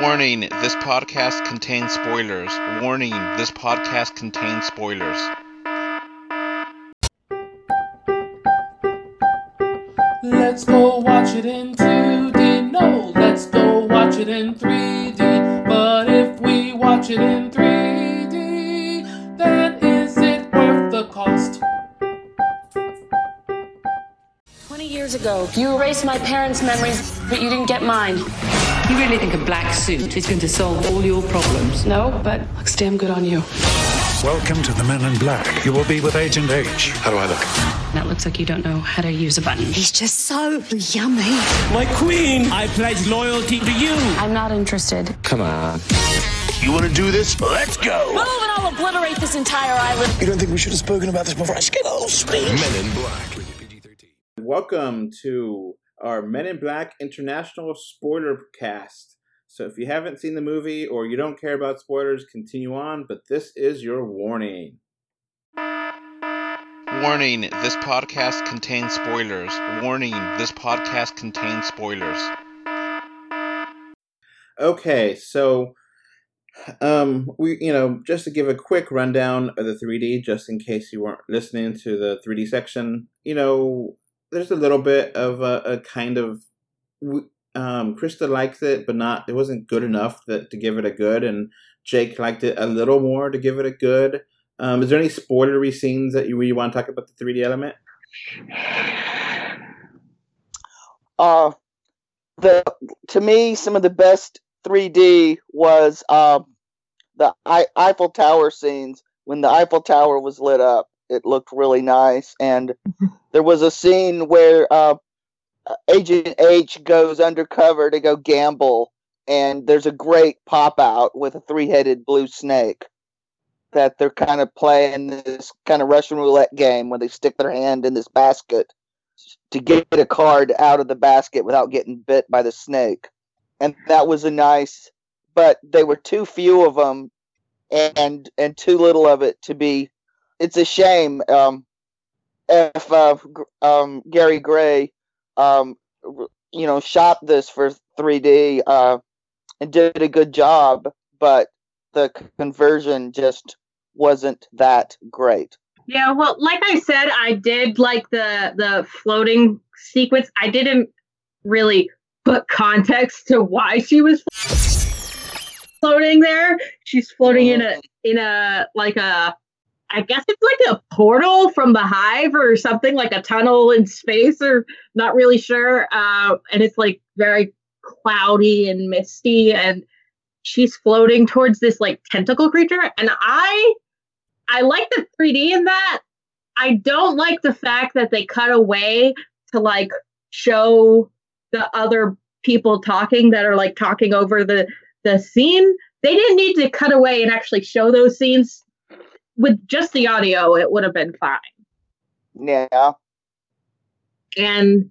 Warning, this podcast contains spoilers. Warning, this podcast contains spoilers. Let's go watch it in 2D. No, let's go watch it in 3D. But if we watch it in 3D, then is it worth the cost? 20 years ago, you erased my parents' memories, but you didn't get mine. You really think a black suit is going to solve all your problems? No, but looks damn good on you. Welcome to the Men in Black. You will be with Agent H. How do I look? That looks like you don't know how to use a button. He's just so yummy. My queen, I pledge loyalty to you. I'm not interested. Come on. You want to do this? Let's go. Move and I'll obliterate this entire island. You don't think we should have spoken about this before I get all speech? Men in Black. Welcome to our Men in Black International Spoiler Cast. So if you haven't seen the movie or you don't care about spoilers, continue on, but this is your warning. Warning, this podcast contains spoilers. Warning, this podcast contains spoilers. Okay, so um we you know, just to give a quick rundown of the 3D just in case you weren't listening to the 3D section, you know, there's a little bit of a, a kind of um, Krista liked it, but not. It wasn't good enough that to give it a good, and Jake liked it a little more to give it a good. Um, is there any spoilery scenes that you really want to talk about the 3D element? Uh, the to me, some of the best 3D was um, the I- Eiffel Tower scenes when the Eiffel Tower was lit up. It looked really nice, and there was a scene where uh, Agent H goes undercover to go gamble, and there's a great pop out with a three headed blue snake that they're kind of playing this kind of Russian roulette game where they stick their hand in this basket to get a card out of the basket without getting bit by the snake. And that was a nice, but they were too few of them and and too little of it to be. It's a shame. Um, if uh, um, Gary Gray um, you know, shot this for 3D uh, and did a good job, but the conversion just wasn't that great. Yeah, well, like I said, I did like the the floating sequence. I didn't really put context to why she was floating there. She's floating in a in a like a I guess it's like a portal from the hive or something like a tunnel in space or not really sure. Uh, and it's like very cloudy and misty and she's floating towards this like tentacle creature. And I I like the 3D in that. I don't like the fact that they cut away to like show the other people talking that are like talking over the the scene. They didn't need to cut away and actually show those scenes with just the audio, it would have been fine. Yeah. And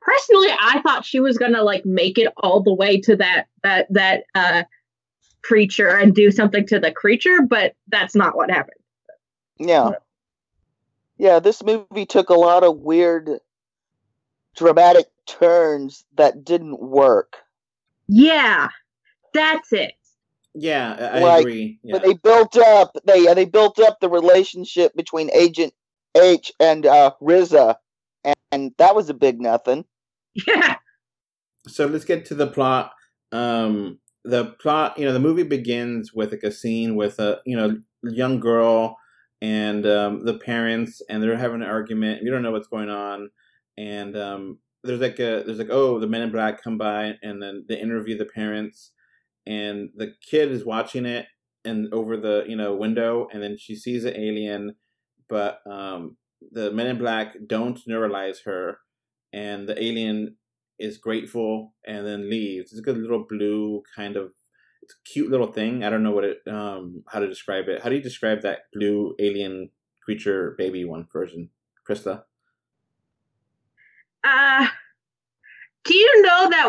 personally, I thought she was gonna like make it all the way to that that that uh creature and do something to the creature, but that's not what happened. Yeah. Yeah, this movie took a lot of weird dramatic turns that didn't work. Yeah. That's it. Yeah, I like, agree. Yeah. When they built up, they they built up the relationship between Agent H and uh, Riza, and, and that was a big nothing. Yeah. So let's get to the plot. Um, the plot, you know, the movie begins with like a scene with a you know young girl and um, the parents, and they're having an argument. You don't know what's going on, and um, there's like a there's like oh the Men in Black come by, and then they interview the parents and the kid is watching it and over the you know window and then she sees an alien but um the men in black don't neuralize her and the alien is grateful and then leaves. It's a little blue kind of it's a cute little thing. I don't know what it um how to describe it. How do you describe that blue alien creature baby one version krista? Uh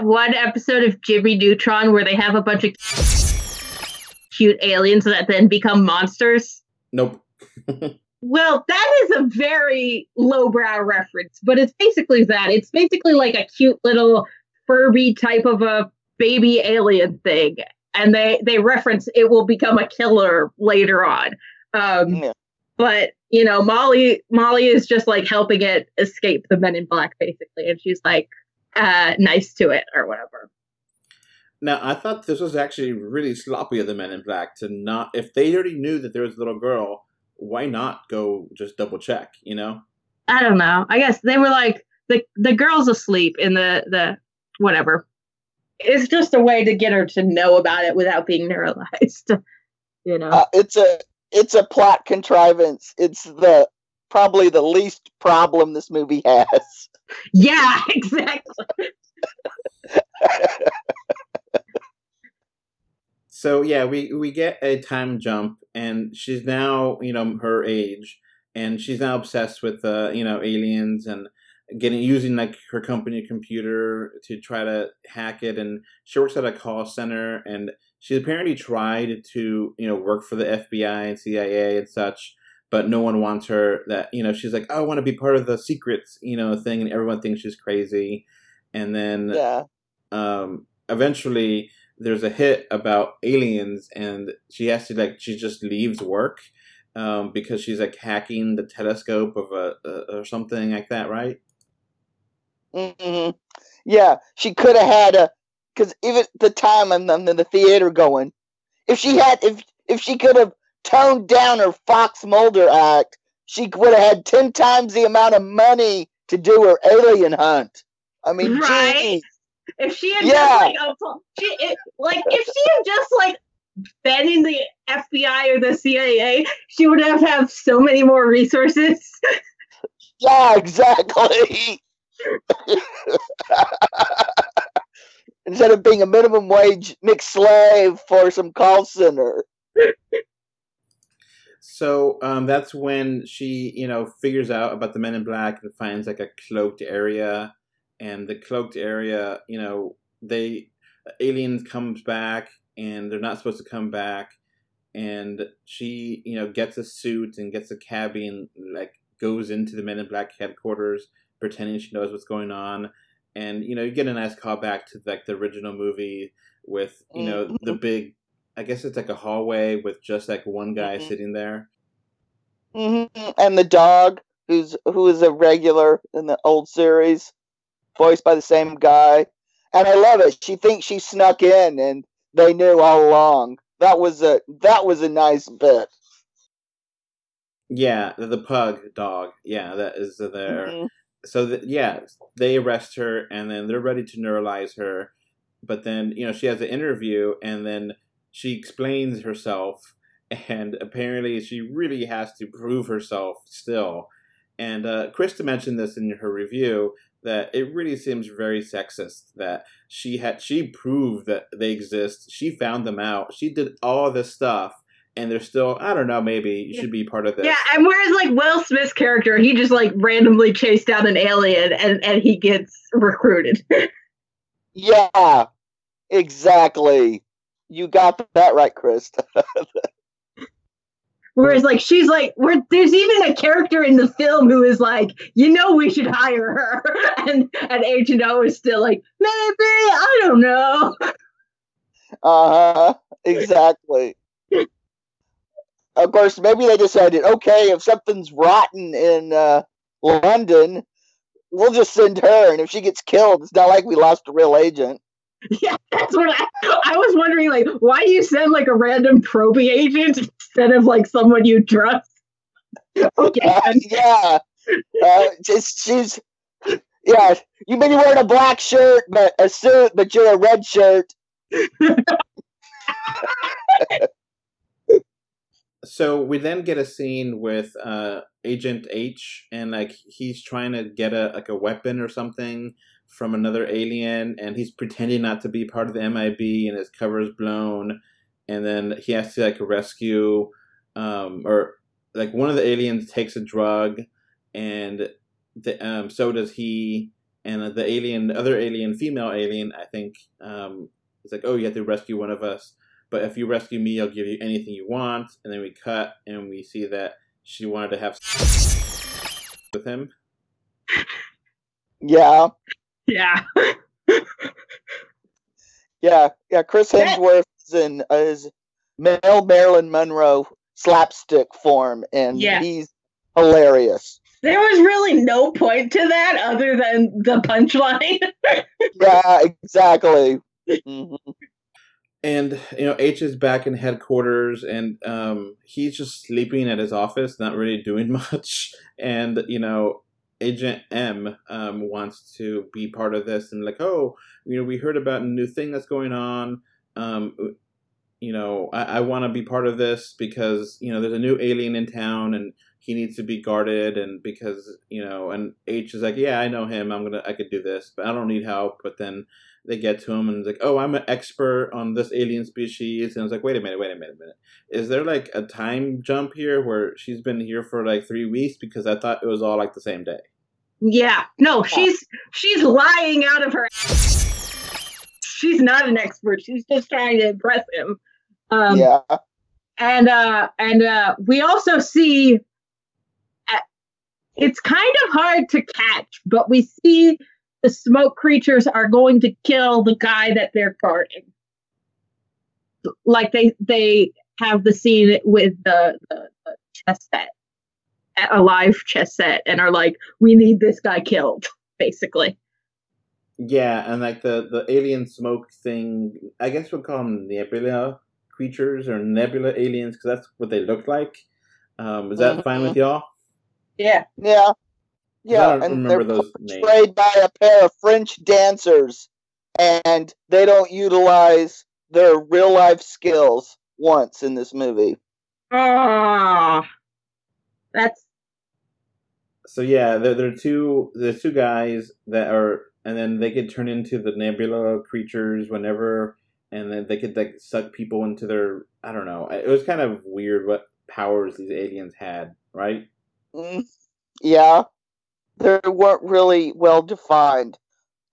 that one episode of Jimmy Neutron where they have a bunch of cute aliens that then become monsters? Nope. well, that is a very lowbrow reference, but it's basically that. It's basically like a cute little Furby type of a baby alien thing, and they they reference it will become a killer later on. Um, Yeah. But you know, Molly Molly is just like helping it escape the Men in Black, basically, and she's like uh, nice to it or whatever. Now, I thought this was actually really sloppy of the Men in Black to not. If they already knew that there was a little girl, why not go just double check? You know? I don't know. I guess they were like the the girl's asleep in the the whatever. It's just a way to get her to know about it without being neuralized. You know. Uh, it's a it's a plot contrivance. It's the probably the least problem this movie has. Yeah, exactly. So yeah, we we get a time jump, and she's now you know her age, and she's now obsessed with uh, you know aliens and getting using like her company computer to try to hack it, and she works at a call center, and she apparently tried to you know work for the FBI and CIA and such. But no one wants her. That you know, she's like, "Oh, I want to be part of the secrets, you know, thing, and everyone thinks she's crazy. And then Yeah. um, eventually there's a hit about aliens and she has to like she just leaves work um, because she's like hacking the telescope of a, a or something like that right hmm Yeah, she could have had a because even the time I'm, I'm in the theater going, if she had if if she could have toned down her Fox Mulder act, she would have had ten times the amount of money to do her alien hunt. I mean, Right. geez. If she had Yeah. just like a, she, it, like if she had just like been in the FBI or the CIA, she would have have so many more resources. Yeah, exactly. Instead of being a minimum wage mixed slave for some call center. So um, that's when she you know figures out about the men in black and finds like a cloaked area. And the cloaked area you know they aliens comes back and they're not supposed to come back. And she you know gets a suit and gets a cabbie and like goes into the men in black headquarters pretending she knows what's going on. And you know you get a nice callback to like the original movie with you know the big i guess it's like a hallway with just like one guy Mhm. sitting there hmm And the dog, who's who is a regular in the old series, voiced by the same guy. And I love it. She thinks she snuck in, and they knew all along. That was a that was a nice bit. yeah the, the pug dog yeah that is there Mhm. so th- yeah they arrest her and then they're ready to neuralize her but then you know she has an interview and then she explains herself and apparently she really has to prove herself still and uh, krista mentioned this in her review that it really seems very sexist that she had she proved that they exist she found them out she did all this stuff and they're still i don't know maybe you should be part of this Yeah, and whereas like Will Smith's character, he just like randomly chased down an alien and and he gets recruited. Yeah, exactly. You got that right, Chris. Whereas like she's like, where there's even a character in the film who is like, you know, we should hire her, and and Agent O is still like, maybe I don't know. Uh huh. Exactly. of course, maybe they decided, okay, if something's rotten in uh, London, we'll just send her, and if she gets killed, it's not like we lost a real agent. Yeah, that's what I, I was wondering. Like, why do you send like a random probie agent instead of like someone you trust? Okay. Uh, yeah. Uh, just she's. Yeah, you may be wearing a black shirt, but a suit, but you're a red shirt. so we then get a scene with uh agent h and like he's trying to get a like a weapon or something from another alien and he's pretending not to be part of the mib and his cover is blown and then he has to like rescue um or like one of the aliens takes a drug and the, um so does he and the alien the other alien female alien i think um is like oh you have to rescue one of us but if you rescue me, I'll give you anything you want. And then we cut and we see that she wanted to have with him. Yeah. Yeah. Yeah, yeah. Chris Hemsworth is in uh, his male Marilyn Monroe slapstick form, and Yeah. he's hilarious. There was really no point to that other than the punchline. Yeah, exactly. Mhm. And you know, H is back in headquarters, and um, he's just sleeping at his office, not really doing much. And you know, Agent M um, wants to be part of this, and like, oh, you know, we heard about a new thing that's going on. Um, you know, I, I want to be part of this because you know there's a new alien in town, and he needs to be guarded, and because you know, and H is like, yeah, I know him. I'm gonna, I could do this, but I don't need help. But then they get to him and it's like, oh, I'm an expert on this alien species. And I was like, wait a minute, wait a minute, a minute. Is there like a time jump here where she's been here for like three weeks? Because I thought it was all like the same day. Yeah, no, she's she's lying out of her. She's not an expert. She's just trying to impress him. Um, yeah, and uh and uh we also see uh, it's kind of hard to catch but we see the smoke creatures are going to kill the guy that they're guarding like they they have the scene with the, the, the chess set a live chess set and are like we need this guy killed basically Yeah, and like the the alien smoke thing, I guess we'll call them nebula creatures or nebula aliens because that's what they look like. Um, is that fine with y'all? yeah yeah, yeah. I don't and remember they're those names. portrayed by a pair of French dancers, and they don't utilize their real life skills once in this movie. oh that's So yeah, there, there are two there's two guys that are, and then they could turn into the nebula creatures whenever, and then they could like suck people into their. I don't know. It was kind of weird what powers these aliens had, right? Mm, yeah, they weren't really well defined.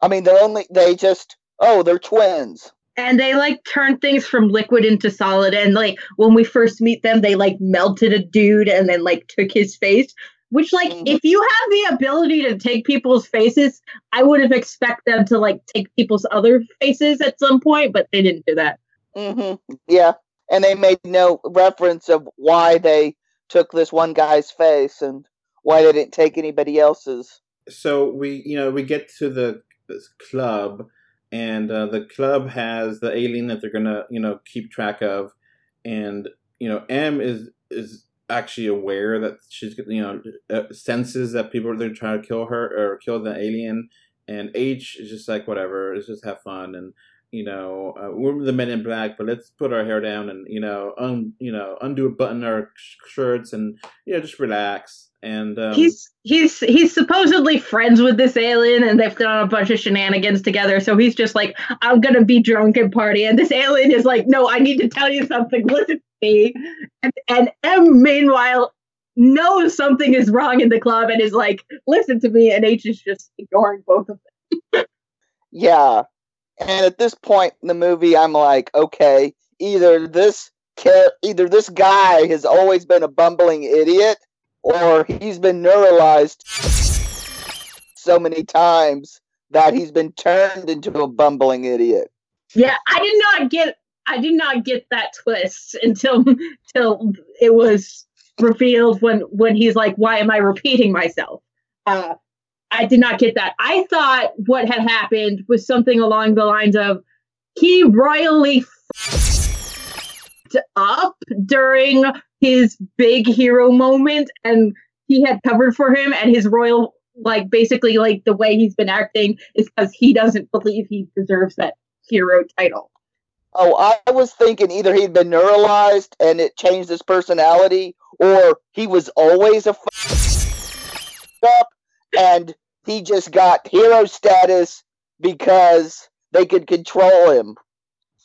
I mean, they're only they just oh they're twins. And they like turn things from liquid into solid and like when we first meet them they like melted a dude and then like took his face which like Mhm. if you have the ability to take people's faces i would have expect them to like take people's other faces at some point but they didn't do that hmm Yeah, and they made no reference of why they took this one guy's face and why they didn't take anybody else's. so we you know we get to the this club and uh, the club has the alien that they're gonna you know keep track of. And you know m is is actually aware that she's you know uh, senses that people are trying to kill her or kill the alien and h is just like whatever let's just have fun and you know uh, we're the men in black but let's put our hair down and you know un you know undo a button our sh- shirts and you know just relax and um, he's he's he's supposedly friends with this alien and they've done a bunch of shenanigans together. So he's just like i'm gonna be drunk and party. And this alien is like no i need to tell you something. Listen to me. And, and m meanwhile knows something is wrong in the club and is like listen to me. And h is just ignoring both of them. Yeah, and at this point in the movie, I'm like, okay, either this char- either this guy has always been a bumbling idiot, or he's been neuralized so many times that he's been turned into a bumbling idiot. yeah i did not get i did not get that twist until till it was revealed when when he's like why am i repeating myself uh i did not get that i thought what had happened was something along the lines of he royally f***ed up during his big hero moment and he had covered for him and his royal like basically like the way he's been acting is because he doesn't believe he deserves that hero title Oh, I was thinking either he'd been neuralized and it changed his personality, or he was always a f- up and he just got hero status because they could control him.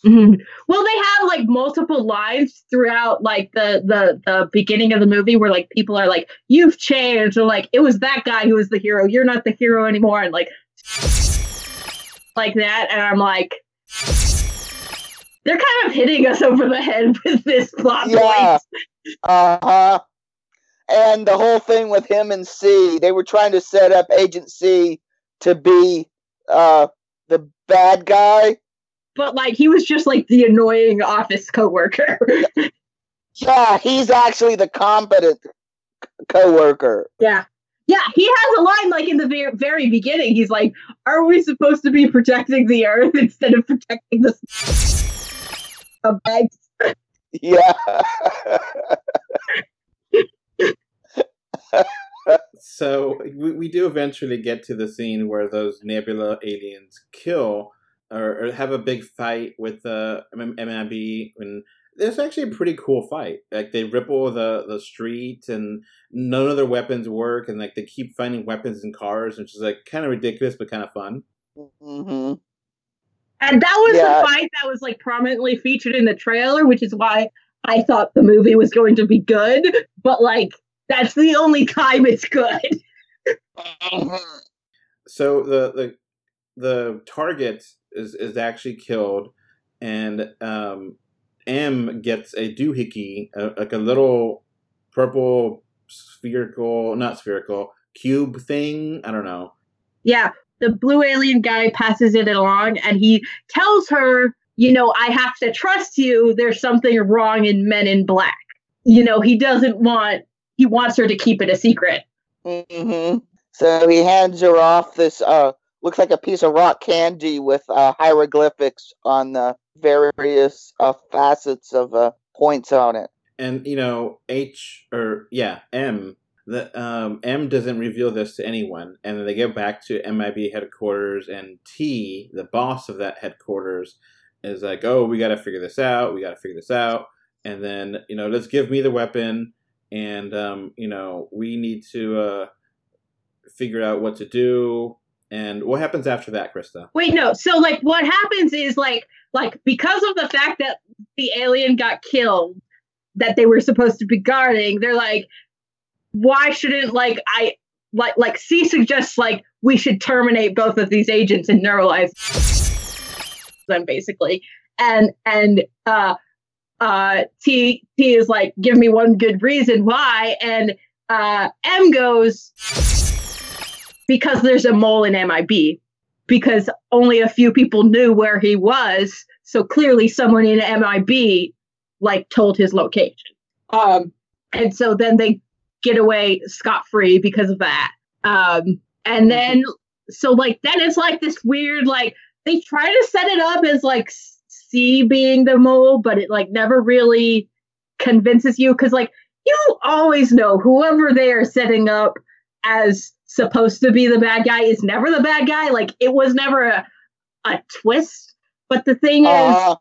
Mhm. Well, they have like multiple lines throughout like the the the beginning of the movie where like people are like, "You've changed," or like, "It was that guy who was the hero. You're not the hero anymore," and like like that. And I'm like, they're kind of hitting us over the head with this plot Yeah. point. Uh huh. And the whole thing with him and C, they were trying to set up Agent C to be uh, the bad guy, but like he was just like the annoying office coworker. Yeah, he's actually the competent c- coworker. yeah. Yeah, he has a line like in the very, very beginning. He's like, "Are we supposed to be protecting the earth instead of protecting the a bag?" Yeah. So we, we do eventually get to the scene where those Nebula aliens kill or, or have a big fight with the M- MIB, and it's actually a pretty cool fight. Like they ripple the the street, and none of their weapons work, and like they keep finding weapons in cars, which is like kind of ridiculous but kind of fun. hmm And that was Yeah. the fight that was like prominently featured in the trailer, which is why I thought the movie was going to be good. But like, that's the only time it's good. So the the the target is is actually killed, and um, M gets a doohickey, a, like a little purple spherical, not spherical, cube thing. I don't know. Yeah, the blue alien guy passes it along and he tells her, you know, I have to trust you. There's something wrong in Men in Black. You know, he doesn't want, he wants her to keep it a secret. hmm So he hands her off this uh looks like a piece of rock candy with uh, hieroglyphics on the various uh, facets of uh, points on it. And you know, H or yeah, M. The um, M doesn't reveal this to anyone, and then they get back to MIB headquarters, and T, the boss of that headquarters, is like, "Oh, we got to figure this out. We got to figure this out." And then you know, let's give me the weapon, and um, you know, we need to uh, figure out what to do. And what happens after that, Krista? Wait, no. So like what happens is like like because of the fact that the alien got killed that they were supposed to be guarding, they're like, why shouldn't like I like like C suggests like we should terminate both of these agents and neuralize them basically. And and uh uh T T is like, give me one good reason why, and uh M goes because there's a mole in MIB because only a few people knew where he was. So clearly, someone in MIB like told his location. Um, and so then they get away scot free because of that. Um, and then so like then it's like this weird like they try to set it up as like C being the mole, but it like never really convinces you because like you always know whoever they are setting up as supposed to be the bad guy is never the bad guy. Like it was never a a twist. But the thing is, Uh,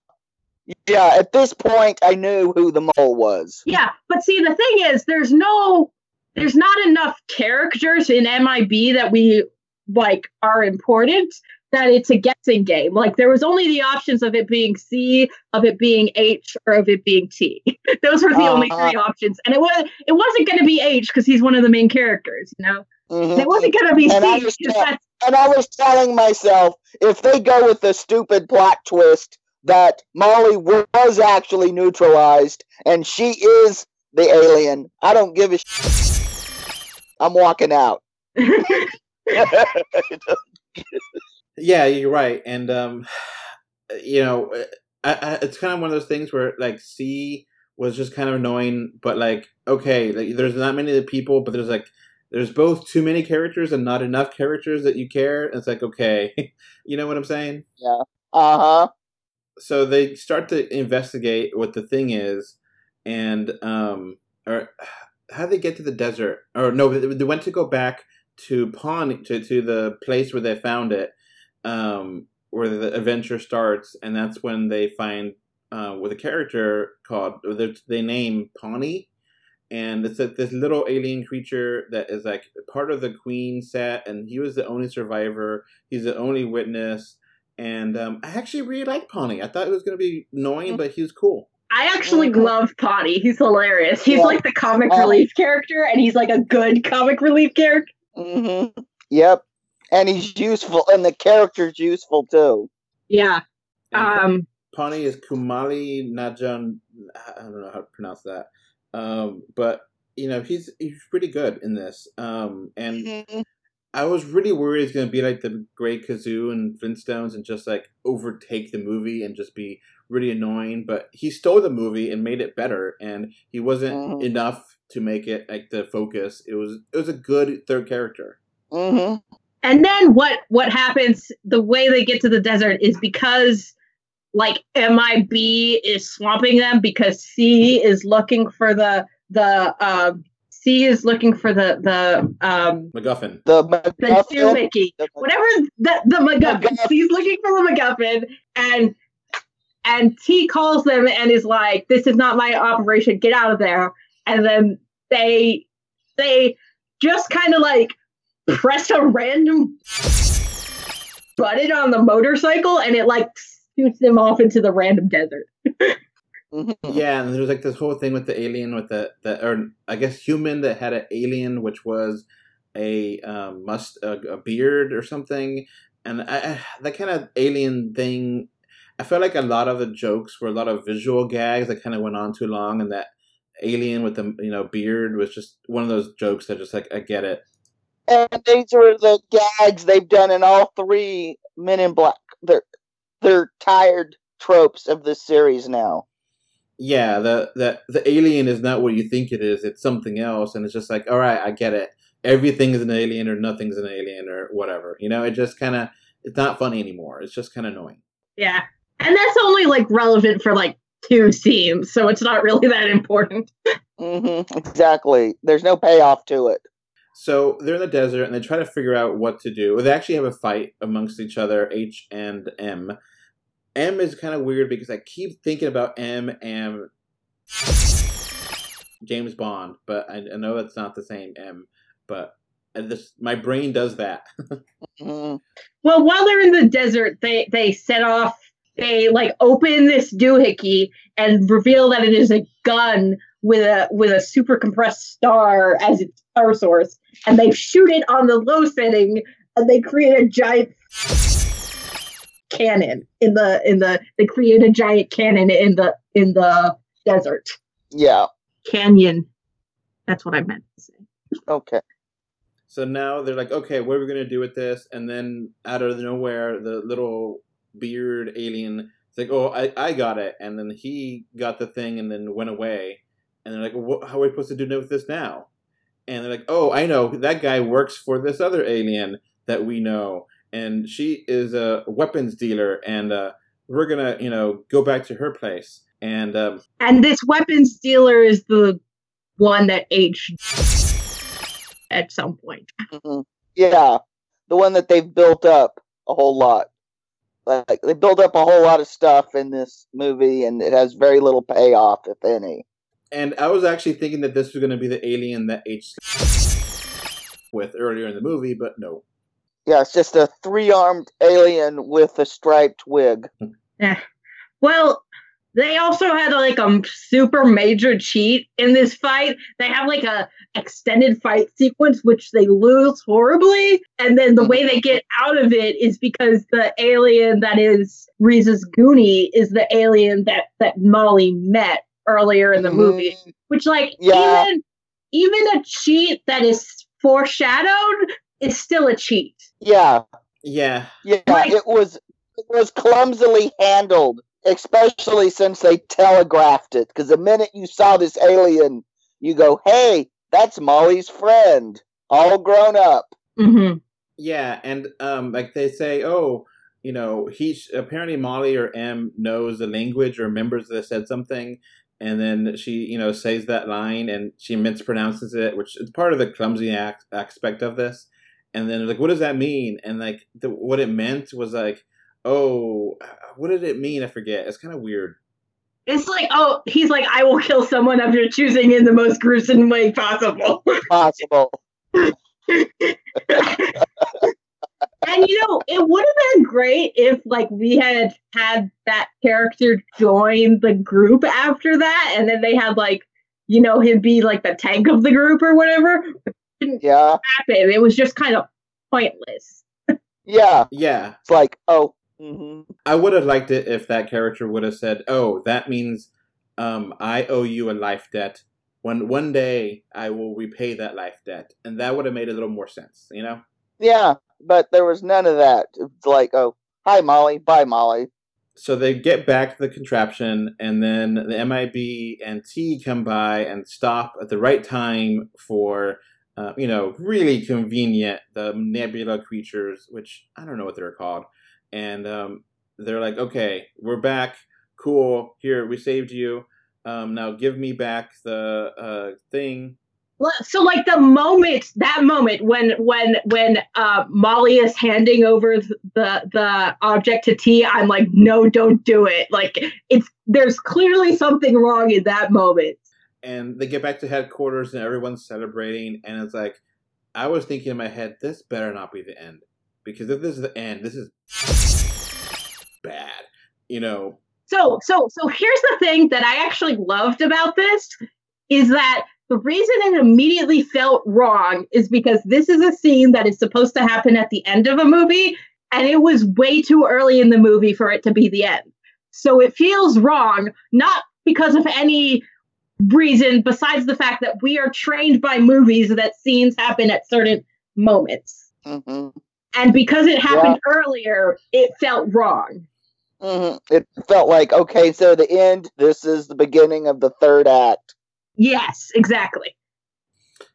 yeah, at this point, I knew who the mole was. yeah. But see, the thing is, there's no, there's not enough characters in MIB that we like are important that it's a guessing game. Like there was only the options of it being C, of it being H, or of it being T. Those were the only Uh-huh. three options, and it was it wasn't going to be H because he's one of the main characters. You know, Mhm. it wasn't going to be And I C was because tell- that's And I was telling myself, if they go with the stupid plot twist that Molly was actually neutralized and she is the alien, I don't give a sh- I'm walking out. Yeah, you're right, and um, you know, I, I, it's kind of one of those things where like C was just kind of annoying, but like okay, like, there's not many of the people, but there's like there's both too many characters and not enough characters that you care. It's like okay, you know what I'm saying? yeah. Uh huh. So they start to investigate what the thing is, and um, or how they get to the desert? Or no, they, went to go back to Pawn to to the place where they found it, um, where the adventure starts, and that's when they find uh, with a character called they name Pawny, and it's like this little alien creature that is like part of the Queen set, and he was the only survivor. He's the only witness. And um, I actually really like Pawny. I thought it was going to be annoying, but he was cool. I actually Mhm. love Potty. He's hilarious. He's Yeah. like the comic Uh, relief character, and he's like a good comic relief character. hmm Yep. And he's useful, and the character's useful too. Yeah. And Um. Pawny is Kumali Najan. I don't know how to pronounce that. Um, but you know he's he's pretty good in this. Um, and Mhm. I was really worried it's going to be like the Great Gazoo and Flintstones and just like overtake the movie and just be really annoying. But he stole the movie and made it better, and he wasn't Mhm. enough to make it like the focus. It was it was a good third character. Mm-hmm. And then what what happens the way they get to the desert is because like MIB is swamping them because C is looking for the the um C is looking for the the um MacGuffin. The the MacGuffin. doohickey. Whatever the the MacGuffin. C's looking for the MacGuffin and and T calls them and is like, This is not my operation, get out of there. And then they they just kind of like press a random button on the motorcycle and it like shoots them off into the random desert. Yeah, and there was like this whole thing with the alien with the the or I guess human that had an alien which was a um, must a, a beard or something, and I, I, that kind of alien thing. I felt like a lot of the jokes were a lot of visual gags that kind of went on too long, and that alien with the you know beard was just one of those jokes that just like I get it. And these are the gags they've done in all three Men in Black. They're they're tired tropes of this series now. Yeah, the the the alien is not what you think it is. It's something else, and it's just like, all right, I get it. Everything is an alien, or nothing's an alien, or whatever. You know, it just kind of it's not funny anymore. It's just kind of annoying. Yeah. And that's only like relevant for like two scenes, so it's not really that important. hmm exactly. There's no payoff to it. So they're in the desert, and they try to figure out what to do. They actually have a fight amongst each other, H and M. M is kind of weird because I keep thinking about M and James Bond, but I, I know it's not the same M. But I this my brain does that. Mhm. Well, while they're in the desert, they they set off. They like open this doohickey and reveal that it is a gun with a with a super compressed star as its power source, and they shoot it on the low setting, and they create a giant cannon in the in the. They create a giant cannon in the in the desert Yeah. canyon. That's what I meant to say. Okay. So now they're like, okay, what are we gonna do with this? And then out of nowhere, the little beard alien is like, oh, I, I got it. And then he got the thing and then went away. And they're like, well, what, how are we supposed to do with this now? And they're like, oh, I know that guy works for this other alien that we know, and she is a weapons dealer, and uh, we're gonna, you know, go back to her place. And um, And this weapons dealer is the one that aged at some point. Mhm. Yeah. The one that they've built up a whole lot. Like they built up a whole lot of stuff in this movie, and it has very little payoff, if any. And I was actually thinking that this was going to be the alien that H with earlier in the movie, but no. Yeah, it's just a three-armed alien with a striped wig. Yeah. Well, they also had like a super major cheat in this fight. They have like a extended fight sequence which they lose horribly, and then the mm-hmm. way they get out of it is because the alien that is Riza's Goonie is the alien that that Molly met earlier in the mm-hmm. movie. Which like Yeah. even even a cheat that is foreshadowed is still a cheat. Yeah, Yeah. yeah, Like- it was it was clumsily handled, especially since they telegraphed it. Because the minute you saw this alien, you go, "Hey, that's Molly's friend, all grown up." Mm-hmm. Yeah, and um, like they say, oh, you know, he sh- apparently Molly or M knows the language or remembers that said something, and then she, you know, says that line and she mispronounces it, which is part of the clumsy act- aspect of this. And then like, what does that mean? And like, the, what it meant was like, oh, what did it mean? I forget. It's kind of weird. It's like, oh, he's like, I will kill someone after choosing in the most gruesome way possible. Possible. and you know, it would have been great if like we had had that character join the group after that, and then they had like, you know, him be like the tank of the group or whatever. It didn't Yeah, happen. It was just kind of pointless. yeah. Yeah, It's like, oh, hmm I would have liked it if that character would have said, "Oh, that means um, I owe you a life debt. One one day I will repay that life debt," and that would have made a little more sense, you know. Yeah, but there was none of that. It's like, oh, hi Molly, bye Molly. So they get back to the contraption, and then the MIB and T come by and stop at the right time for, uh, you know, really convenient the nebula creatures, which I don't know what they're called, and um, they're like, okay, we're back, cool. Here, we saved you. Um, now give me back the uh, thing. So like the moment, that moment when when when uh, Molly is handing over the the object to T, I'm like, no, don't do it. Like it's there's clearly something wrong in that moment. And they get back to headquarters and everyone's celebrating, and it's like, I was thinking in my head, this better not be the end, because if this is the end, this is bad. You know, so so so here's the thing that I actually loved about this is that the reason it immediately felt wrong is because this is a scene that is supposed to happen at the end of a movie and it was way too early in the movie for it to be the end. So it feels wrong not because of any reason besides the fact that we are trained by movies that scenes happen at certain moments. Mm-hmm. And because it happened yeah. earlier, it felt wrong. Mm-hmm. It felt like okay, so the end. This is the beginning of the third act. Yes, exactly.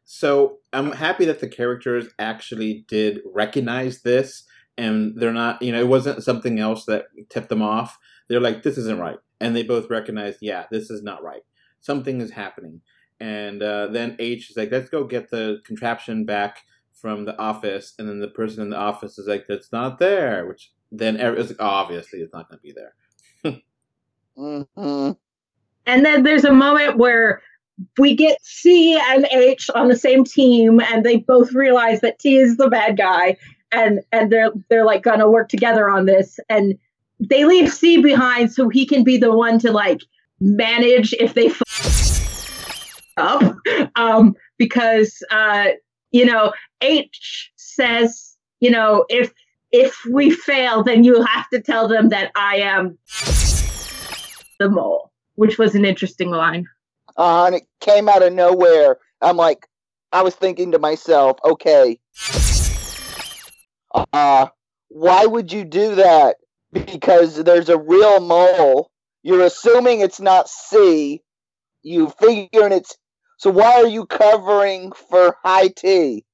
So I'm happy that the characters actually did recognize this, and they're not. You know, it wasn't something else that tipped them off. They're like, "This isn't right," and they both recognize, "Yeah, this is not right. Something is happening." And uh, then H is like, "Let's go get the contraption back." from the office, and then the person in the office is like, "That's not there," which then it's like, obviously it's not going to be there. mm-hmm. And then there's a moment where we get C and H on the same team, and they both realize that T is the bad guy, and and they're they're like gonna work together on this, and they leave C behind so he can be the one to like manage if they f- up, um, because uh, you know H says you know if if we fail, then you have to tell them that I am the mole, which was an interesting line. Uh, and it came out of nowhere. I'm like, I was thinking to myself, okay, uh, why would you do that? Because there's a real mole. You're assuming it's not C. You figuring it's so. Why are you covering for high T?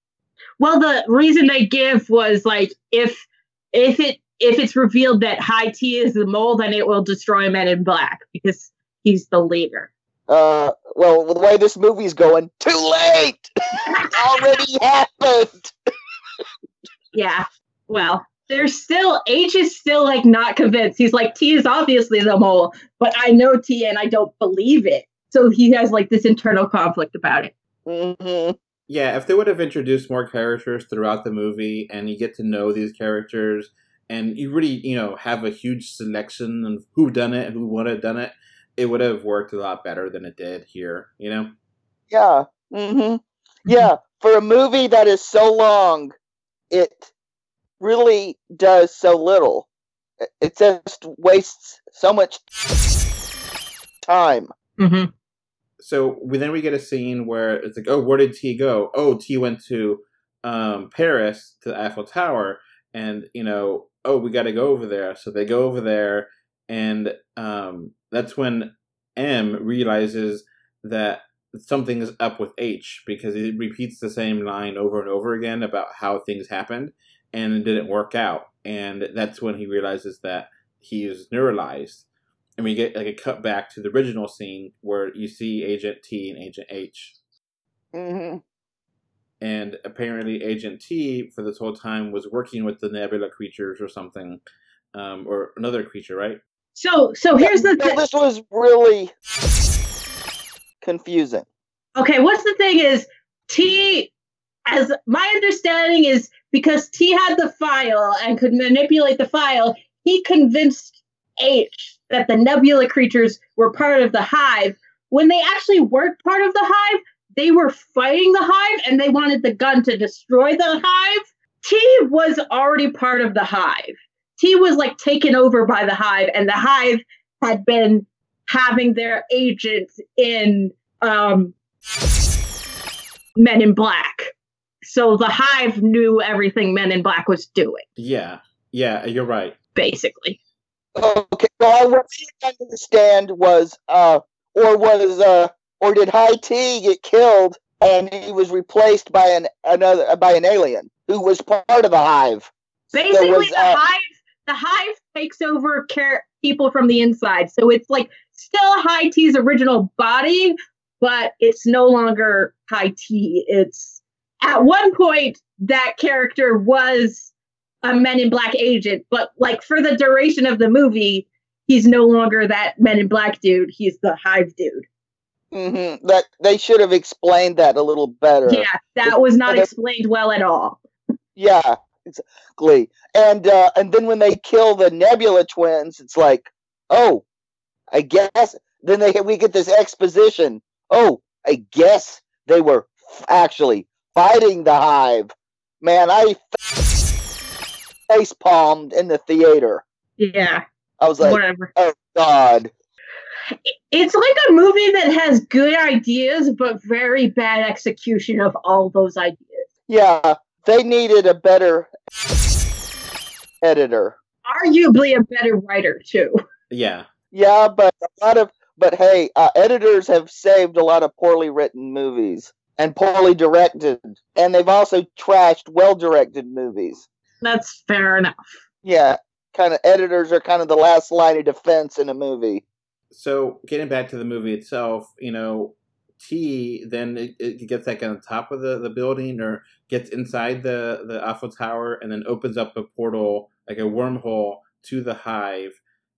Well, the reason they give was like if if it if it's revealed that High T is the mole, then it will destroy Men in Black because he's the leader. Uh, well, the way this movie's going, too late. already happened. yeah. Well, there's still H is still like not convinced. He's like T is obviously the mole, but I know T and I don't believe it. So he has like this internal conflict about it. Mm-hmm. Yeah, if they would have introduced more characters throughout the movie and you get to know these characters and you really, you know, have a huge selection of who done it, who would have done it, it would have worked a lot better than it did here, you know? Yeah. Mm-hmm. Yeah. For a movie that is so long, it really does so little. It just wastes so much time. Mm-hmm so we, then we get a scene where it's like, oh, where did T go? Oh, T went to um, Paris to the Eiffel Tower, and you know, oh, we got to go over there. So they go over there, and um, that's when M realizes that something is up with H because it repeats the same line over and over again about how things happened, and it didn't work out. And that's when he realizes that he is neuralized and we get like a cut back to the original scene where you see Agent T and Agent H. Mm-hmm. And apparently, Agent T for this whole time was working with the Nebula creatures or something, um, or another creature, right? So, so here's the thing. This was really confusing. Okay, what's the thing is T, as my understanding is because T had the file and could manipulate the file, he convinced H that the nebula creatures were part of the hive. When they actually weren't part of the hive they were fighting the hive and they wanted the gun to destroy the hive. T was already part of the hive. T was like taken over by the hive and the hive had been having their agents in um, men in black so the Hive knew everything Men in Black was doing, Yeah, yeah, you're right. basically. Okay, well, what I didn't understand was, uh, or was, uh, or did High T get killed and he was replaced by an another by an alien who was part of the Hive? Basically, was, the uh, Hive the Hive takes over care people from the inside, so it's like still High T's original body, but it's no longer High T. It's at one point that character was a Men in Black agent, but like for the duration of the movie, he's no longer that Men in Black dude. He's the Hive dude. hmm That they should have explained that a little better. Yeah, that was not explained well at all. Yeah, exactly. And uh, and then when they kill the Nebula twins, it's like, oh, I guess. Then they we get this exposition. Oh, I guess they were actually fighting the Hive. Man, I face palmed in the theater. Yeah, I was like, whatever. oh God. It's like a movie that has good ideas but very bad execution of all those ideas. Yeah, they needed a better editor. Arguably a better writer too. Yeah, Yeah, but a lot of but hey, uh, editors have saved a lot of poorly written movies and poorly directed, and they've also trashed well-directed movies. That's fair enough. Yeah, kind of editors are kind of the last line of defense in a movie. so getting back to the movie itself, you know, T then it, it gets like on top of the, the building or gets inside the the Eiffel Tower and then opens up a portal like a wormhole to the hive,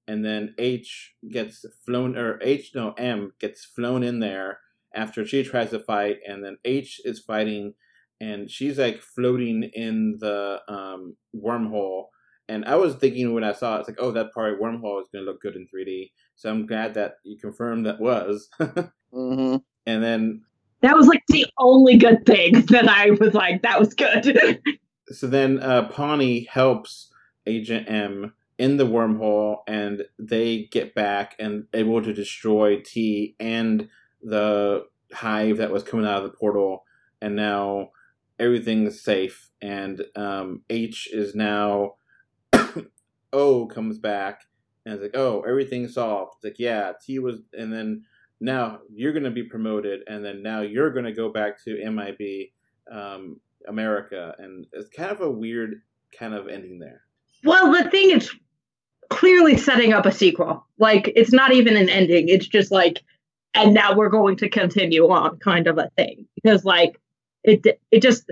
and then H gets flown or H no M gets flown in there after she tries to fight, and then H is fighting, and she's like floating in the um, wormhole. And I was thinking when I saw it, it's like, oh, that part of wormhole is going to look good in 3D. So I'm glad that you confirmed that was. hmm and then, That was like the only good thing that I was like, that was good. so then uh, Pawny helps Agent M in the wormhole, and they get back and able to destroy T and the hive that was coming out of the portal. And now everything's safe. And um, H is now O comes back and it's like, oh, everything's solved. It's like, yeah, T was, and then now you're going to be promoted, and then now you're going to go back to MIB um, America, and it's kind of a weird kind of ending there. well, the thing is clearly setting up a sequel. Like it's not even an ending. It's just like, and now we're going to continue on, kind of a thing. Because like it it just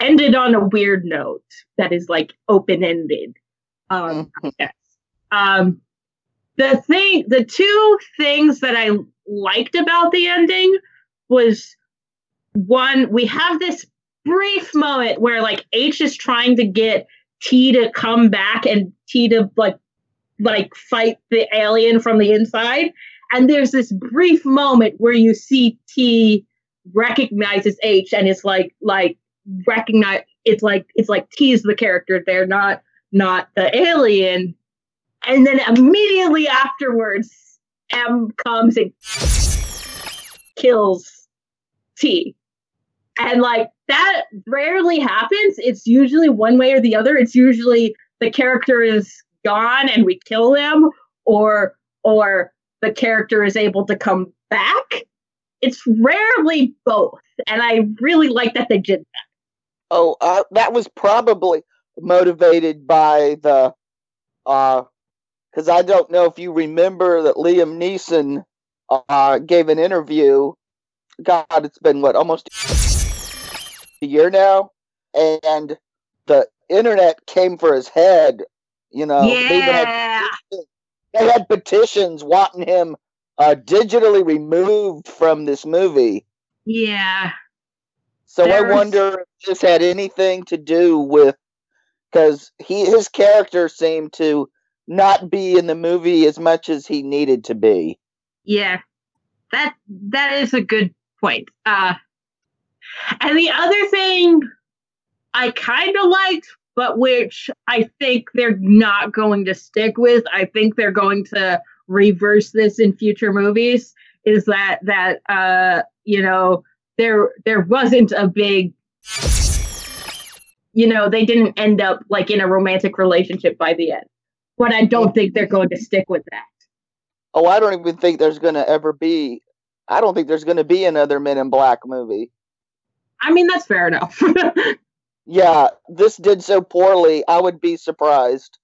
ended on a weird note that is like open ended. Um, I guess. Um, the thing, the two things that I liked about the ending was one, we have this brief moment where like H is trying to get T to come back and T to like like fight the alien from the inside. And there's this brief moment where you see T recognizes H and it's like like recognize it's like it's like T is the character there, not not the alien. And then immediately afterwards, M comes and kills T. And like that rarely happens. It's usually one way or the other. It's usually the character is gone and we kill them, or or the character is able to come back. It's rarely both. And I really like that they did that. Oh, uh, that was probably motivated by the, because I don't know if you remember that Liam Neeson uh, gave an interview. God, it's been what almost a year now, and the internet came for his head. You know, they even had yeah. They had petitions wanting him uh, digitally removed from this movie. Yeah. So There's- I wonder if this had anything to do with because he his character seemed to not be in the movie as much as he needed to be. Yeah, that that is a good point. Uh, and the other thing I kind of liked, but which I think they're not going to stick with. I think they're going to reverse this in future movies. Is that that uh, you know there there wasn't a big you know, they didn't end up like in a romantic relationship by the end. But I don't think they're going to stick with that. Oh, I don't even think there's going to ever be. I don't think there's going to be another Men in Black movie. I mean, that's fair enough. yeah, this did so poorly. I would be surprised.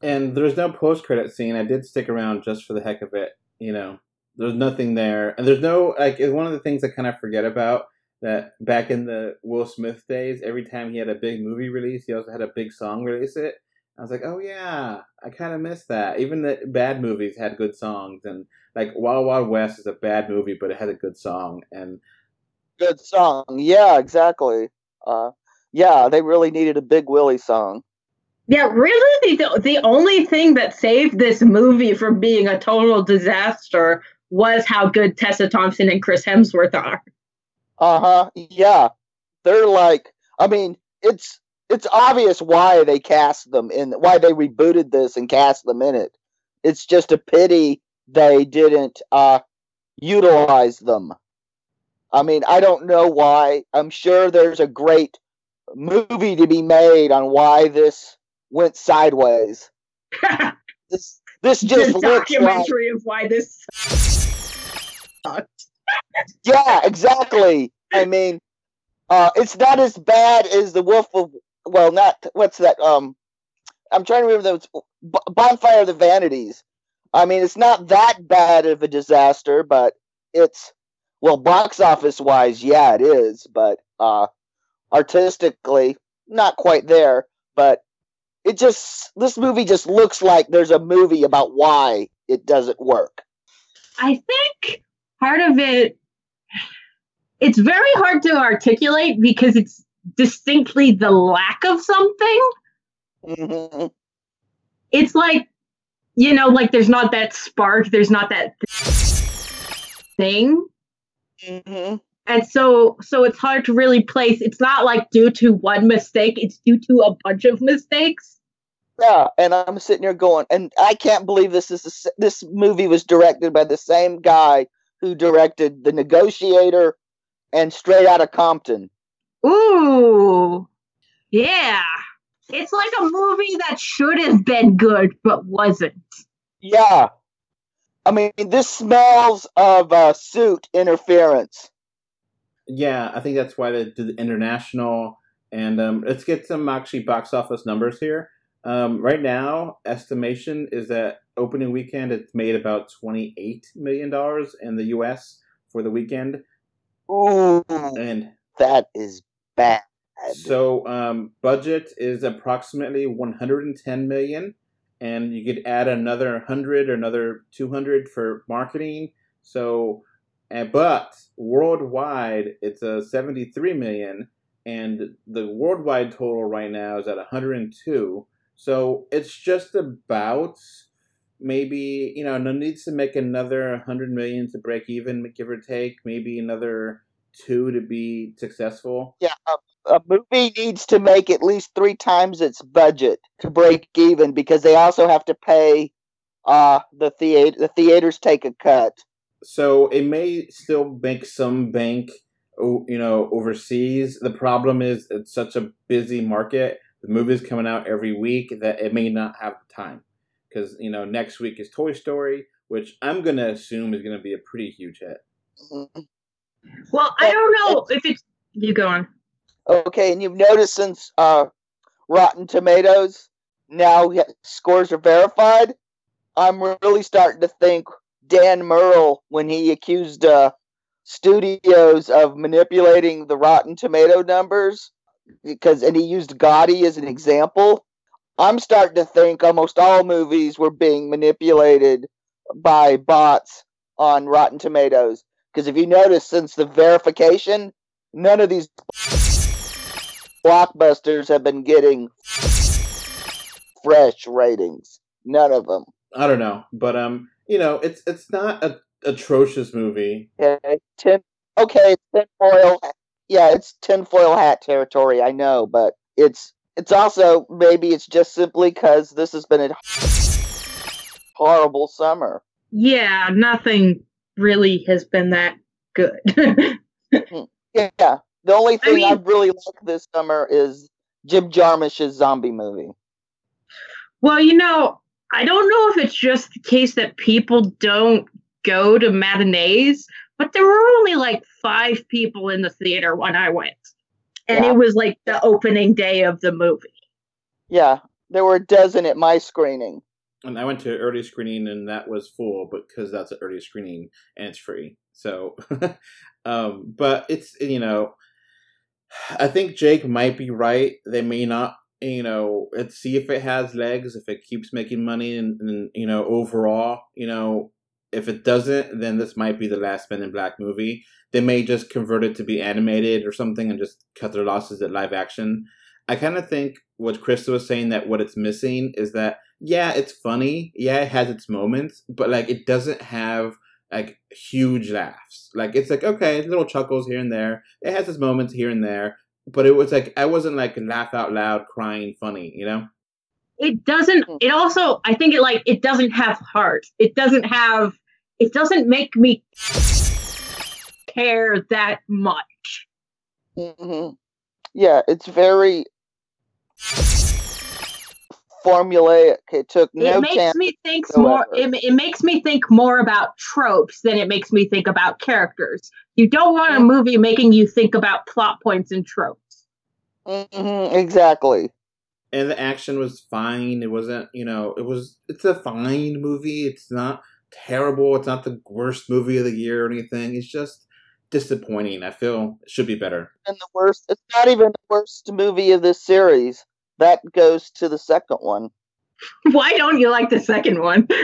And there's no post credit scene. I did stick around just for the heck of it. You know, there's nothing there, and there's no like. It's one of the things I kind of forget about that back in the Will Smith days. Every time he had a big movie release, he also had a big song release it. I was like, oh yeah, I kind of miss that. Even the bad movies had good songs, and like Wild Wild West is a bad movie, but it had a good song and good song. Yeah, exactly. Uh, yeah, they really needed a Big Willie song. Yeah, really, the the only thing that saved this movie from being a total disaster was how good Tessa Thompson and Chris Hemsworth are. Uh huh. Yeah, they're like. I mean, it's it's obvious why they cast them in why they rebooted this and cast them in it. It's just a pity they didn't uh, utilize them. I mean, I don't know why. I'm sure there's a great movie to be made on why this went sideways. this this just a documentary like, of why this. yeah, exactly. I mean, uh, it's not as bad as the Wolf of well, not what's that? Um, I'm trying to remember those Bonfire of the Vanities. I mean, it's not that bad of a disaster, but it's well, box office wise, yeah, it is, but uh, artistically, not quite there. But it just this movie just looks like there's a movie about why it doesn't work. I think part of it it's very hard to articulate because it's distinctly the lack of something. Mm-hmm. It's like, you know, like there's not that spark, there's not that thing. Mm-hmm. And so, so it's hard to really place. It's not like due to one mistake; it's due to a bunch of mistakes. Yeah, and I'm sitting here going, and I can't believe this is a, this movie was directed by the same guy who directed The Negotiator and Straight Outta Compton. Ooh, yeah. It's like a movie that should have been good but wasn't. Yeah. I mean, this smells of uh, suit interference. Yeah, I think that's why they did the international. And um, let's get some actually box office numbers here. Um, right now, estimation is that opening weekend it's made about twenty eight million dollars in the U.S. for the weekend. Ooh, and that is bad. So um, budget is approximately 110 million, and you could add another 100 or another 200 for marketing. So, and, but worldwide it's a 73 million, and the worldwide total right now is at 102. So it's just about maybe you know no needs to make another 100 million to break even, give or take. Maybe another two to be successful? Yeah, a, a, movie needs to make at least three times its budget to break even because they also have to pay uh, the theater. The theaters take a cut. So it may still make some bank, you know, overseas. The problem is it's such a busy market. The movies coming out every week that it may not have time because you know next week is Toy Story, which I'm gonna assume is gonna be a pretty huge hit. Mm-hmm. Well, I don't know if it's you go on. Okay, and you've noticed since uh, Rotten Tomatoes now scores are verified, I'm really starting to think Dan Murrell when he accused uh, studios of manipulating the Rotten Tomato numbers because and he used Gotti as an example. I'm starting to think almost all movies were being manipulated by bots on Rotten Tomatoes. Because if you notice, since the verification, none of these blockbusters have been getting fresh ratings. None of them. I don't know, but um, you know, it's it's not a atrocious movie. Okay, tin. Okay, tinfoil. Yeah, it's tinfoil hat territory. I know, but it's it's also maybe it's just simply because this has been a horrible summer. Yeah, nothing really has been that good. Hmm, yeah. The only thing I, mean, I really like this summer is Jim Jarmusch's zombie movie. Well, you know, I don't know if it's just the case that people don't go to matinees, but there were only like five people in the theater when I went. And Yeah. it was like the opening day of the movie. Yeah, there were a dozen at my screening. And I went to early screening and that was full, because that's an early screening and it's free. So, um, but it's you know, I think Jake might be right. They may not, you know, let's see if it has legs, if it keeps making money, and, and you know, overall, you know, if it doesn't, then this might be the last Men in Black movie. They may just convert it to be animated or something and just cut their losses at live action. I kind of think what Krista was saying that what it's missing is that yeah, it's funny, yeah, it has its moments, but like it doesn't have like huge laughs. Like it's like okay, little chuckles here and there. It has its moments here and there, but it was like I wasn't like laugh out loud, crying, funny, you know. It doesn't it also I think it like it doesn't have heart. It doesn't have it doesn't make me care that much. hmm Yeah, it's very formulaic. It took no it makes chance. me think more it, it makes me think more about tropes than it makes me think about characters you don't want a movie making you think about plot points and tropes Mhm, exactly. And the action was fine. It wasn't, you know, it was. It's a fine movie. It's not terrible. It's not the worst movie of the year or anything. It's just disappointing. I feel it should be better. And the worst. It's not even the worst movie of this series. That goes to the second one. why don't you like the second one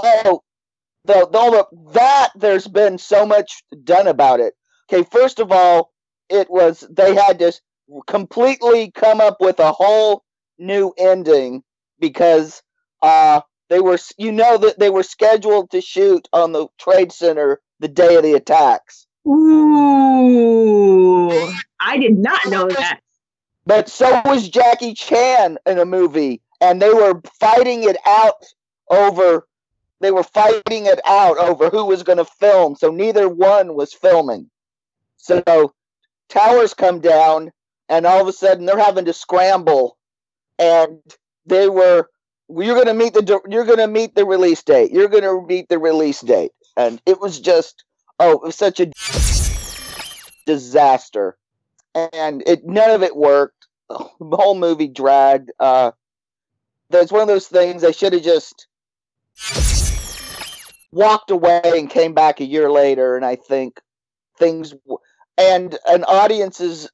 Oh, the, the that there's been so much done about it. Okay, first of all, it was they had to completely come up with a whole new ending because uh they were you know that they were scheduled to shoot on the trade center the day of the attacks. ooh i did not know that But so was Jackie Chan in a movie, and they were fighting it out over. They were fighting it out over who was going to film, so neither one was filming. So towers come down, and all of a sudden they're having to scramble, and they were. You're going to meet the. You're going to meet the release date. You're going to meet the release date, and it was just. Oh, it was such a disaster and it none of it worked. The whole movie dragged. Uh, there's one of those things I should have just walked away and came back a year later, and I think things and and audiences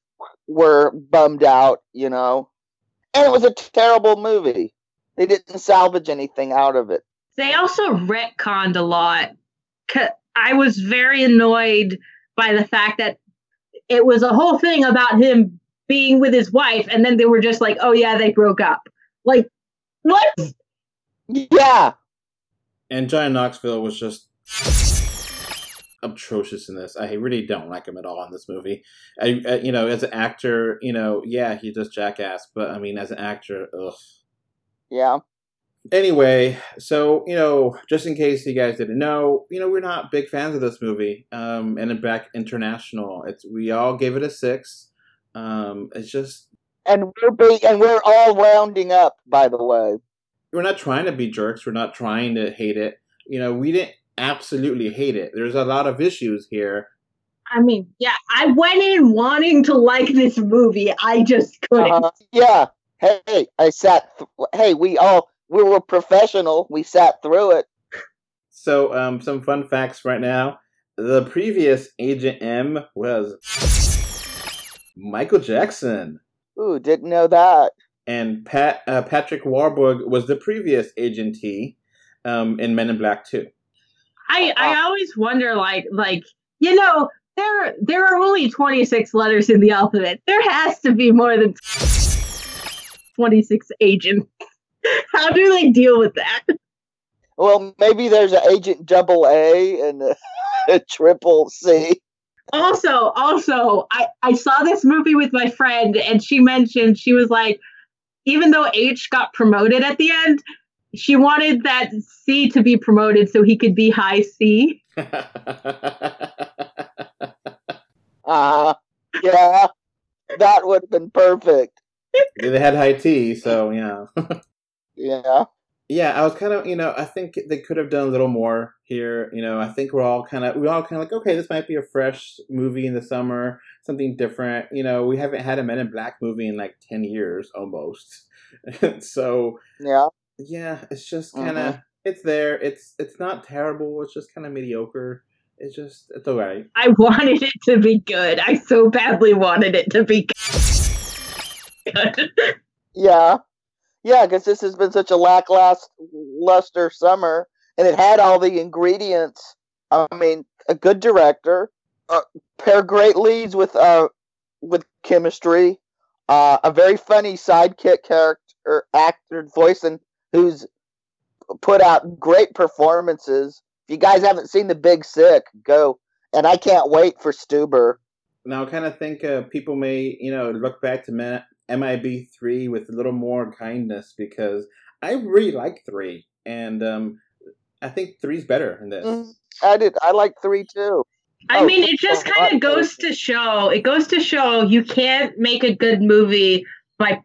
were bummed out, you know. And it was a terrible movie. They didn't salvage anything out of it. they also retconned a lot. i was very annoyed by the fact that it was a whole thing about him being with his wife and then they were just like oh yeah they broke up like what Yeah, And John Knoxville was just atrocious in this. I really don't like him at all in this movie. I, I you know, as an actor, you know, yeah, he does jackass, but I mean, as an actor, ugh. yeah. Anyway, so you know, just in case you guys didn't know, you know, we're not big fans of this movie. Um, and in Black International, it's we all gave it a six. Um, it's just And we're big, and we're all rounding up. By the way, we're not trying to be jerks. We're not trying to hate it. You know, we didn't absolutely hate it. There's a lot of issues here. i mean yeah i went in wanting to like this movie i just couldn't Uh-huh. Yeah. Hey, I sat. Th- hey, we all we were professional. We sat through it. So, um, some fun facts right now. The previous Agent M was Michael Jackson, Ooh, didn't know that. and Pat uh, Patrick Warburton was the previous Agent T um, in Men in Black Two. I I always wonder like like you know there there are only 26 letters in the alphabet. There has to be more than 26 agents. How do they deal with that? Well, maybe there's an Agent Double A and a, a Triple C. Also, also, I I saw this movie with my friend and she mentioned she was like even though H got promoted at the end, she wanted that C to be promoted so he could be high C. Uh, yeah, that would have been perfect. they had high T, so yeah. yeah. Yeah, I was kind of, you know, I think they could have done a little more here. You know, I think we're all kind of, we all kind of like, okay, this might be a fresh movie in the summer, something different. You know, we haven't had a Men in Black movie in like ten years almost. so yeah, yeah, it's just kind of, mm-hmm. it's there. It's it's not terrible. It's just kind of mediocre. It's just, it's alright. I wanted it to be good. I so badly wanted it to be good. yeah, yeah, because this has been such a lackluster summer, and it had all the ingredients. I mean, a good director, uh, pair great leads with uh with chemistry, uh, a very funny sidekick character actor voice, and who's put out great performances. If you guys haven't seen The Big Sick, go. And I can't wait for Stuber. Now, I kind of think uh, people may, you know, look back to Matt MIB three with a little more kindness because I really like three, and um, I think three's better in this. Mm, I did. I like three too. I oh, mean, it just kind of goes to show. It goes to show you can't make a good movie by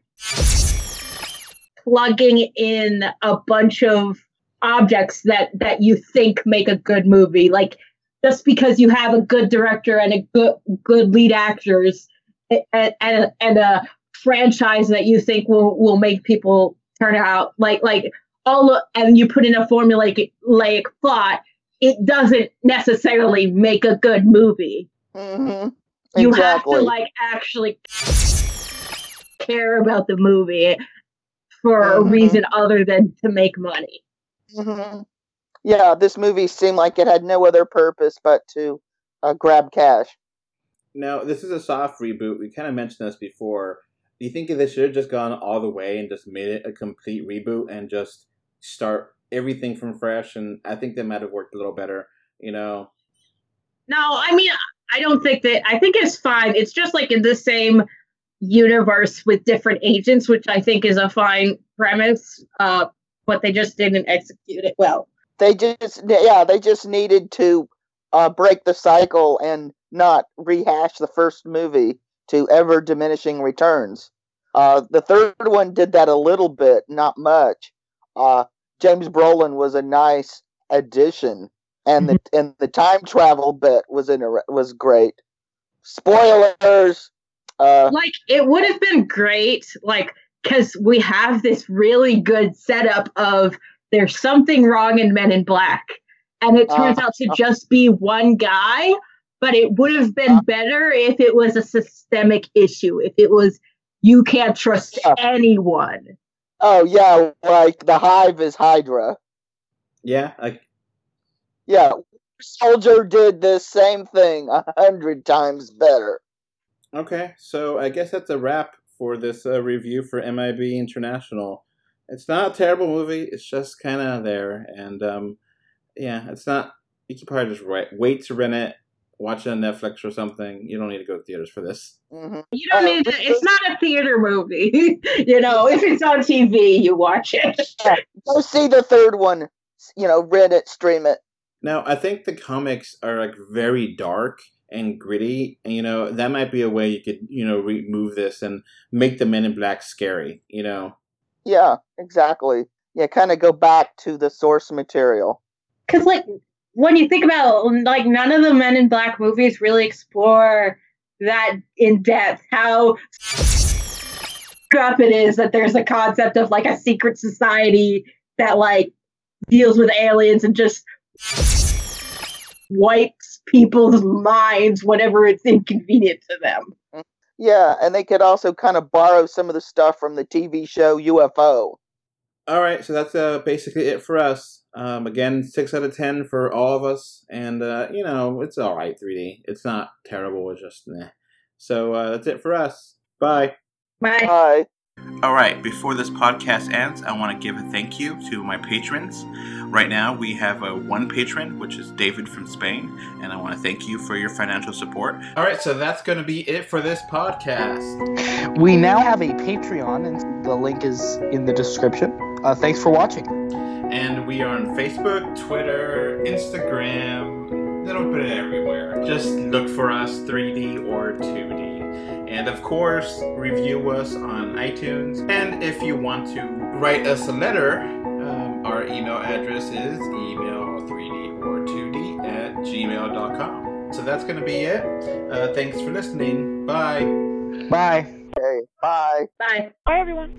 plugging in a bunch of objects that that you think make a good movie. Like just because you have a good director and a good good lead actors and and, and a franchise that you think will will make people turn out like like all and you put in a formulaic like plot it doesn't necessarily make a good movie mm-hmm. exactly. you have to like actually care about the movie for mm-hmm. a reason other than to make money mm-hmm. yeah this movie seemed like it had no other purpose but to uh, grab cash now this is a soft reboot we kind of mentioned this before do you think they should have just gone all the way and just made it a complete reboot and just start everything from fresh? And I think that might have worked a little better, you know. No, I mean, I don't think that. I think it's fine. It's just like in the same universe with different agents, which I think is a fine premise. Uh, but they just didn't execute it well. They just, yeah, they just needed to uh, break the cycle and not rehash the first movie to ever diminishing returns. Uh, the third one did that a little bit, not much. Uh, James Brolin was a nice addition, and the mm-hmm. and the time travel bit was in a, was great. Spoilers. Uh, like it would have been great, like because we have this really good setup of there's something wrong in Men in Black, and it turns uh, out to just be one guy but it would have been better if it was a systemic issue. If it was you can't trust yeah. anyone. Oh yeah, like the hive is Hydra. Yeah, I... yeah. Soldier did the same thing a hundred times better. Okay, so I guess that's a wrap for this uh, review for MIB International. It's not a terrible movie. It's just kind of there, and um, yeah, it's not. You can probably just wait, wait to rent it watch it on Netflix or something. You don't need to go to theaters for this. Mm-hmm. You don't need to. It's not a theater movie. you know, if it's on TV, you watch it. yeah. Go see the third one. You know, rent it, stream it. Now, I think the comics are like very dark and gritty, and you know that might be a way you could you know remove this and make the Men in Black scary. You know. Yeah, exactly. Yeah, kind of go back to the source material. Because like when you think about like none of the Men in Black movies really explore that in depth how up it is that there's a concept of like a secret society that like deals with aliens and just wipes people's minds whenever it's inconvenient to them. Yeah, and they could also kind of borrow some of the stuff from the TV show UFO. All right, so that's uh, basically it for us. Um, again, six out of ten for all of us, and uh, you know it's all right. 3D, it's not terrible. It's just meh. So uh, that's it for us. Bye. Bye. Bye. All right, before this podcast ends, I want to give a thank you to my patrons. Right now, we have a one patron, which is David from Spain, and I want to thank you for your financial support. All right, so that's going to be it for this podcast. We now have a Patreon, and the link is in the description. Uh, thanks for watching. And we are on Facebook, Twitter, Instagram, little bit everywhere. Just look for us 3D or 2D. And of course, review us on iTunes. And if you want to write us a letter, um, our email address is email3d or 2d at gmail.com. So that's going to be it. Uh, thanks for listening. Bye. Bye. Okay, bye. Bye. Bye, everyone.